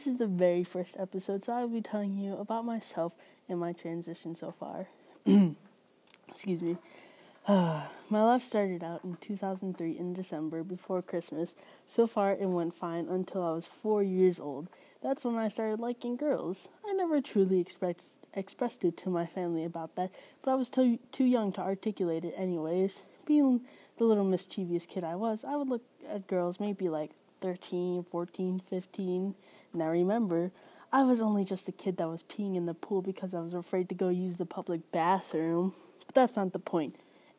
This is the very first episode, so I will be telling you about myself and my transition so far. Excuse me. my life started out in 2003 in December before Christmas. So far, it went fine until I was four years old. That's when I started liking girls. I never truly expressed expressed it to my family about that, but I was too too young to articulate it anyways. Being the little mischievous kid I was, I would look at girls maybe like 13, 14, 15 now remember, I was only just a kid that was peeing in the pool because I was afraid to go use the public bathroom. But that's not the point.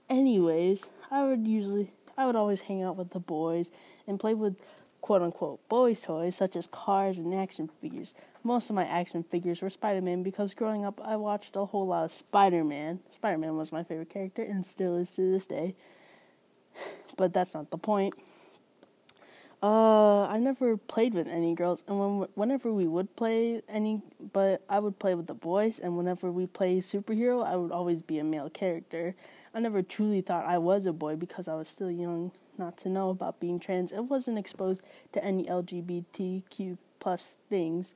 Anyways, I would usually I would always hang out with the boys and play with quote unquote boys toys such as cars and action figures. Most of my action figures were Spider-Man because growing up I watched a whole lot of Spider-Man. Spider-Man was my favorite character and still is to this day. But that's not the point. Uh, I never played with any girls, and when whenever we would play any, but I would play with the boys, and whenever we play superhero, I would always be a male character. I never truly thought I was a boy because I was still young not to know about being trans. It wasn't exposed to any LGBTQ plus things.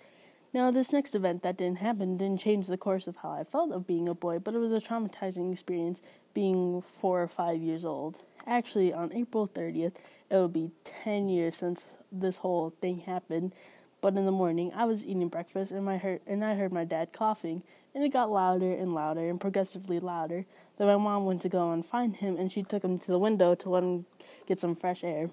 Now, this next event that didn't happen didn't change the course of how I felt of being a boy, but it was a traumatizing experience being four or five years old. Actually, on April 30th, it would be 10 years since this whole thing happened. But in the morning, I was eating breakfast and my heard and I heard my dad coughing, and it got louder and louder and progressively louder. Then my mom went to go and find him, and she took him to the window to let him get some fresh air.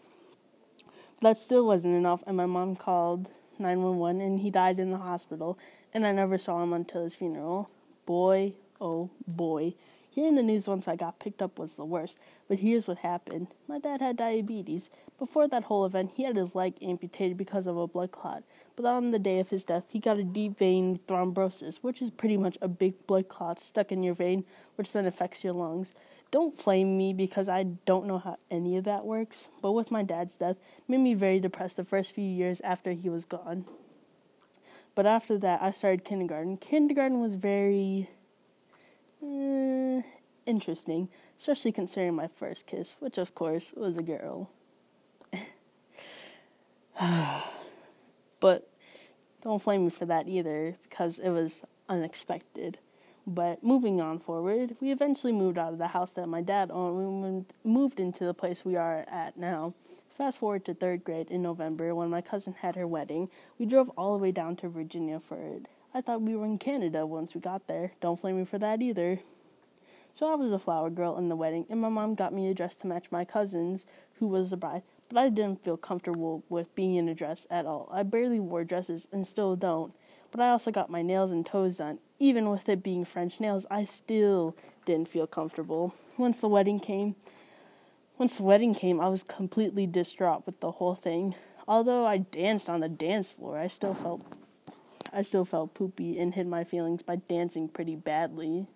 But that still wasn't enough, and my mom called 911, and he died in the hospital, and I never saw him until his funeral. Boy, oh boy, Hearing the news once I got picked up was the worst, but here's what happened. My dad had diabetes. Before that whole event, he had his leg amputated because of a blood clot. But on the day of his death, he got a deep vein thrombosis, which is pretty much a big blood clot stuck in your vein, which then affects your lungs. Don't flame me because I don't know how any of that works, but with my dad's death, made me very depressed the first few years after he was gone. But after that, I started kindergarten. Kindergarten was very eh, interesting, especially considering my first kiss, which of course was a girl. but don't flame me for that either, because it was unexpected. But moving on forward, we eventually moved out of the house that my dad owned. We moved into the place we are at now. Fast forward to third grade in November when my cousin had her wedding. We drove all the way down to Virginia for it. I thought we were in Canada once we got there. Don't flame me for that either. So I was a flower girl in the wedding, and my mom got me a dress to match my cousin's, who was the bride. But I didn't feel comfortable with being in a dress at all. I barely wore dresses and still don't. But I also got my nails and toes done. Even with it being French nails, I still didn't feel comfortable. Once the wedding came, once the wedding came, I was completely distraught with the whole thing. Although I danced on the dance floor, I still felt I still felt poopy and hid my feelings by dancing pretty badly.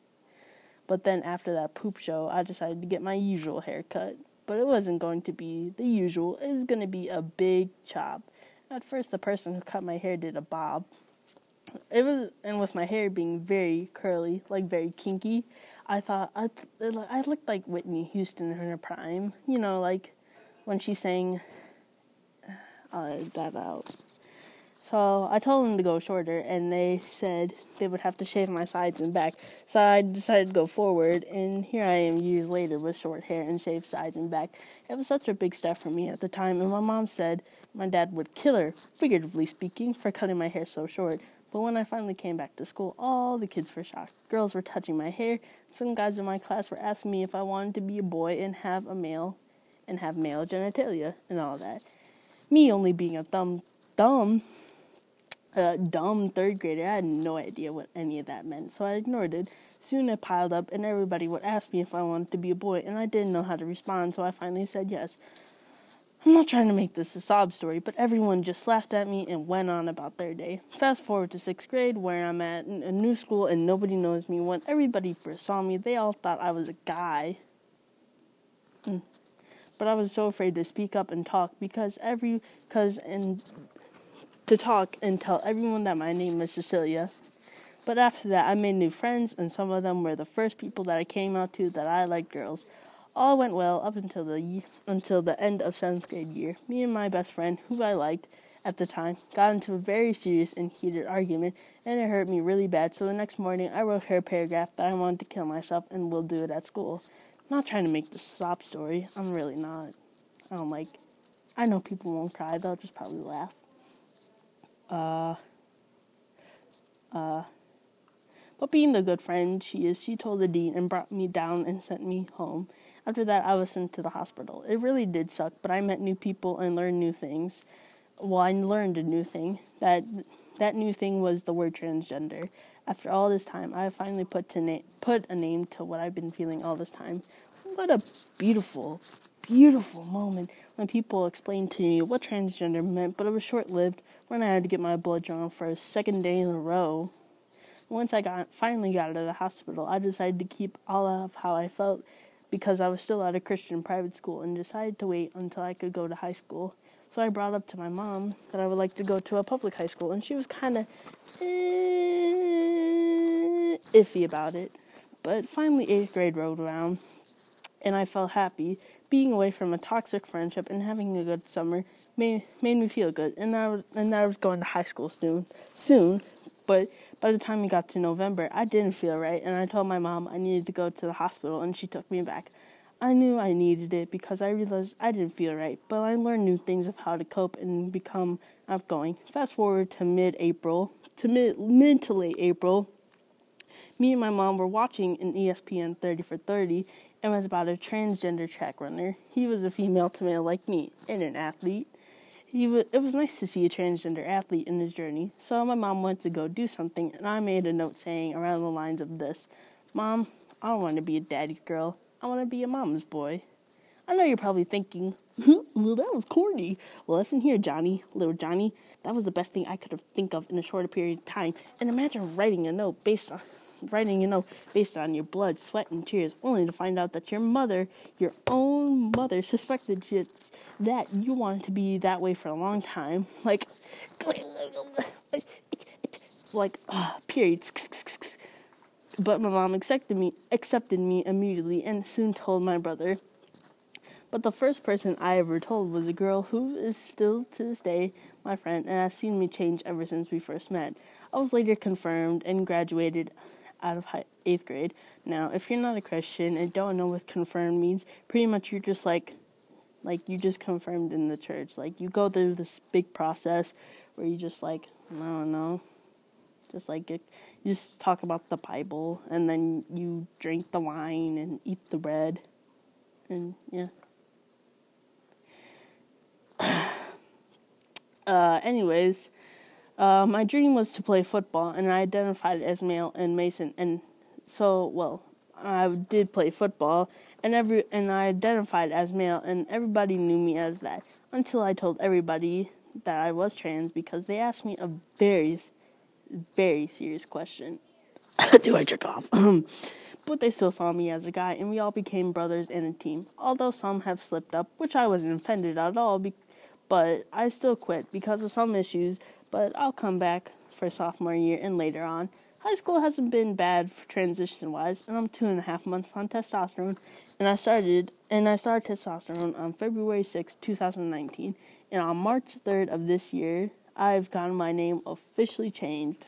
But then after that poop show, I decided to get my usual haircut. But it wasn't going to be the usual, it was going to be a big chop. At first, the person who cut my hair did a bob. It was, and with my hair being very curly, like very kinky, I thought I, I looked like Whitney Houston in her prime. You know, like when she sang. I'll edit that out. So I told them to go shorter, and they said they would have to shave my sides and back. So I decided to go forward, and here I am years later with short hair and shaved sides and back. It was such a big step for me at the time, and my mom said my dad would kill her, figuratively speaking, for cutting my hair so short. But when I finally came back to school, all the kids were shocked. Girls were touching my hair. Some guys in my class were asking me if I wanted to be a boy and have a male, and have male genitalia and all that. Me only being a thumb dumb a uh, dumb third grader. I had no idea what any of that meant, so I ignored it. Soon it piled up, and everybody would ask me if I wanted to be a boy, and I didn't know how to respond, so I finally said yes. I'm not trying to make this a sob story, but everyone just laughed at me and went on about their day. Fast forward to sixth grade, where I'm at a new school and nobody knows me. When everybody first saw me, they all thought I was a guy. Mm. But I was so afraid to speak up and talk because every, because and to talk and tell everyone that my name is Cecilia. But after that, I made new friends, and some of them were the first people that I came out to that I liked girls. All went well up until the until the end of seventh grade year. Me and my best friend, who I liked at the time, got into a very serious and heated argument, and it hurt me really bad. So the next morning, I wrote her a paragraph that I wanted to kill myself and will do it at school. I'm not trying to make this sob story. I'm really not. I don't like. I know people won't cry. They'll just probably laugh. Uh. Uh. But being the good friend she is, she told the dean and brought me down and sent me home. After that, I was sent to the hospital. It really did suck, but I met new people and learned new things well, I learned a new thing. That that new thing was the word transgender. After all this time, I finally put to na- put a name to what I've been feeling all this time. What a beautiful, beautiful moment when people explained to me what transgender meant, but it was short lived when I had to get my blood drawn for a second day in a row. Once I got finally got out of the hospital, I decided to keep all of how I felt because I was still at a Christian private school and decided to wait until I could go to high school. So I brought up to my mom that I would like to go to a public high school, and she was kind of eh, iffy about it. But finally, eighth grade rolled around, and I felt happy. Being away from a toxic friendship and having a good summer made made me feel good, and I was and I was going to high school soon. Soon, but by the time we got to November, I didn't feel right, and I told my mom I needed to go to the hospital, and she took me back. I knew I needed it because I realized I didn't feel right, but I learned new things of how to cope and become outgoing. Fast forward to mid April, to mid, mid to late April, me and my mom were watching an ESPN 30 for 30 and was about a transgender track runner. He was a female to male like me and an athlete. He was, it was nice to see a transgender athlete in his journey, so my mom went to go do something, and I made a note saying around the lines of this Mom, I don't want to be a daddy's girl. I want to be a mama's boy. I know you're probably thinking, well, that was corny. Well, listen here, Johnny, little Johnny. That was the best thing I could have think of in a shorter period of time. And imagine writing a note based on writing you know, based on your blood, sweat, and tears, only to find out that your mother, your own mother, suspected that you wanted to be that way for a long time. Like, like, uh, periods. But my mom accepted me accepted me immediately and soon told my brother. But the first person I ever told was a girl who is still to this day my friend and has seen me change ever since we first met. I was later confirmed and graduated out of high, eighth grade. Now, if you're not a Christian and don't know what confirmed means, pretty much you're just like, like you just confirmed in the church. Like you go through this big process where you just like, I don't know, just like you just talk about the Bible, and then you drink the wine and eat the bread, and yeah. uh, anyways, uh, my dream was to play football, and I identified as male and Mason, and so well, I did play football, and every and I identified as male, and everybody knew me as that until I told everybody that I was trans because they asked me a very very serious question. Do I jerk off? but they still saw me as a guy, and we all became brothers and a team. Although some have slipped up, which I wasn't offended at all, be- but I still quit because of some issues. But I'll come back for sophomore year and later on. High school hasn't been bad for transition wise, and I'm two and a half months on testosterone, and I started and I started testosterone on February 6, 2019, and on March 3rd of this year, I've gotten my name officially changed